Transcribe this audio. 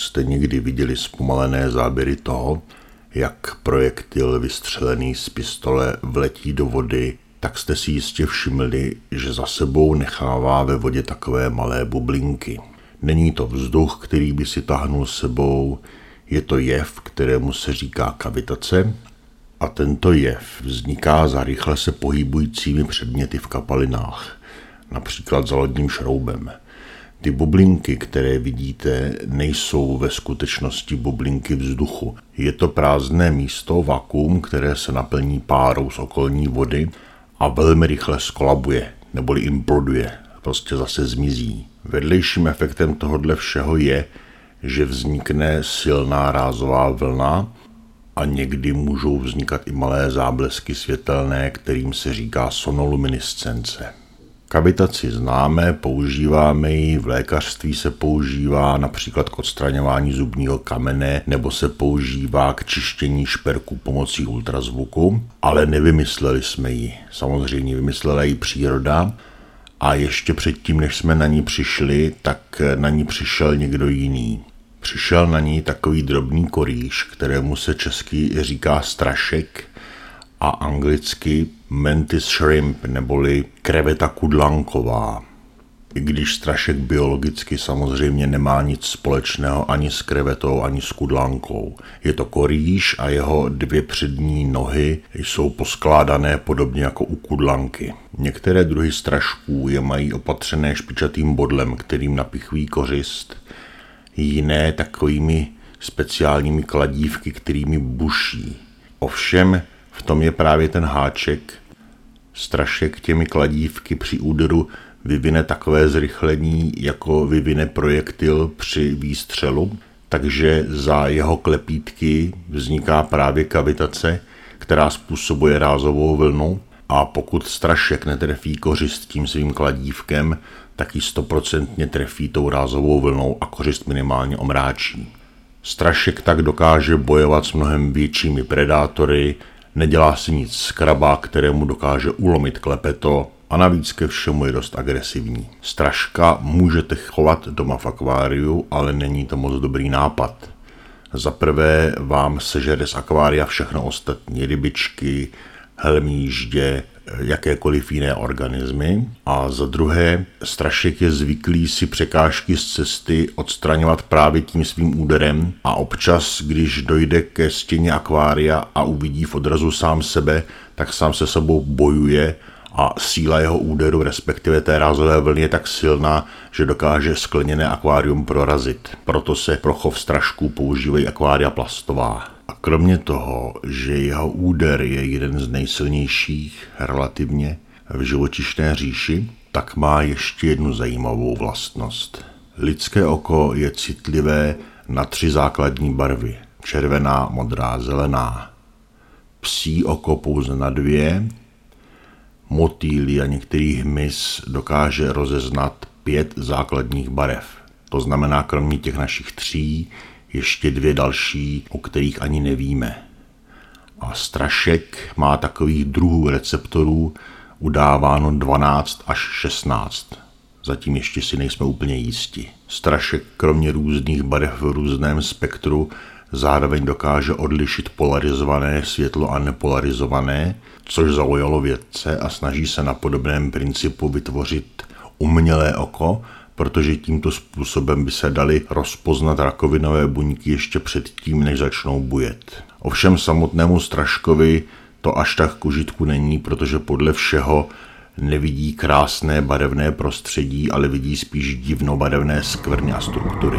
Jste někdy viděli zpomalené záběry toho, jak projektil vystřelený z pistole vletí do vody, tak jste si jistě všimli, že za sebou nechává ve vodě takové malé bublinky. Není to vzduch, který by si tahnul sebou, je to jev, kterému se říká kavitace a tento jev vzniká za rychle se pohybujícími předměty v kapalinách, například za lodním šroubem. Ty bublinky, které vidíte, nejsou ve skutečnosti bublinky vzduchu. Je to prázdné místo, vakuum, které se naplní párou z okolní vody a velmi rychle skolabuje, neboli imploduje, prostě zase zmizí. Vedlejším efektem tohohle všeho je, že vznikne silná rázová vlna a někdy můžou vznikat i malé záblesky světelné, kterým se říká sonoluminiscence. Kavitaci známe, používáme ji, v lékařství se používá například k odstraňování zubního kamene nebo se používá k čištění šperku pomocí ultrazvuku, ale nevymysleli jsme ji. Samozřejmě vymyslela ji příroda a ještě předtím, než jsme na ní přišli, tak na ní přišel někdo jiný. Přišel na ní takový drobný korýš, kterému se česky říká strašek a anglicky mantis shrimp neboli kreveta kudlanková. I když strašek biologicky samozřejmě nemá nic společného ani s krevetou, ani s kudlankou. Je to korýš a jeho dvě přední nohy jsou poskládané podobně jako u kudlanky. Některé druhy strašků je mají opatřené špičatým bodlem, kterým napichví kořist, jiné takovými speciálními kladívky, kterými buší. Ovšem v tom je právě ten háček. Strašek těmi kladívky při úderu vyvine takové zrychlení, jako vyvine projektil při výstřelu, takže za jeho klepítky vzniká právě kavitace, která způsobuje rázovou vlnu a pokud strašek netrefí kořist tím svým kladívkem, tak ji stoprocentně trefí tou rázovou vlnou a kořist minimálně omráčí. Strašek tak dokáže bojovat s mnohem většími predátory, nedělá si nic skraba, kterému dokáže ulomit klepeto a navíc ke všemu je dost agresivní. Straška můžete chovat doma v akváriu, ale není to moc dobrý nápad. Za prvé vám sežere z akvária všechno ostatní rybičky, helmíždě, jakékoliv jiné organismy. A za druhé, strašek je zvyklý si překážky z cesty odstraňovat právě tím svým úderem a občas, když dojde ke stěně akvária a uvidí v odrazu sám sebe, tak sám se sebou bojuje a síla jeho úderu, respektive té rázové vlny je tak silná, že dokáže skleněné akvárium prorazit. Proto se pro chov strašků používají akvária plastová. A kromě toho, že jeho úder je jeden z nejsilnějších relativně v živočišné říši, tak má ještě jednu zajímavou vlastnost. Lidské oko je citlivé na tři základní barvy. Červená, modrá, zelená. Psí oko pouze na dvě. Motýly a některý hmyz dokáže rozeznat pět základních barev. To znamená, kromě těch našich tří, ještě dvě další, o kterých ani nevíme. A strašek má takových druhů receptorů udáváno 12 až 16. Zatím ještě si nejsme úplně jisti. Strašek kromě různých barev v různém spektru zároveň dokáže odlišit polarizované světlo a nepolarizované, což zaujalo vědce a snaží se na podobném principu vytvořit umělé oko, protože tímto způsobem by se daly rozpoznat rakovinové buňky ještě předtím, než začnou bujet. Ovšem samotnému Straškovi to až tak k užitku není, protože podle všeho nevidí krásné barevné prostředí, ale vidí spíš divnobarevné skvrny a struktury.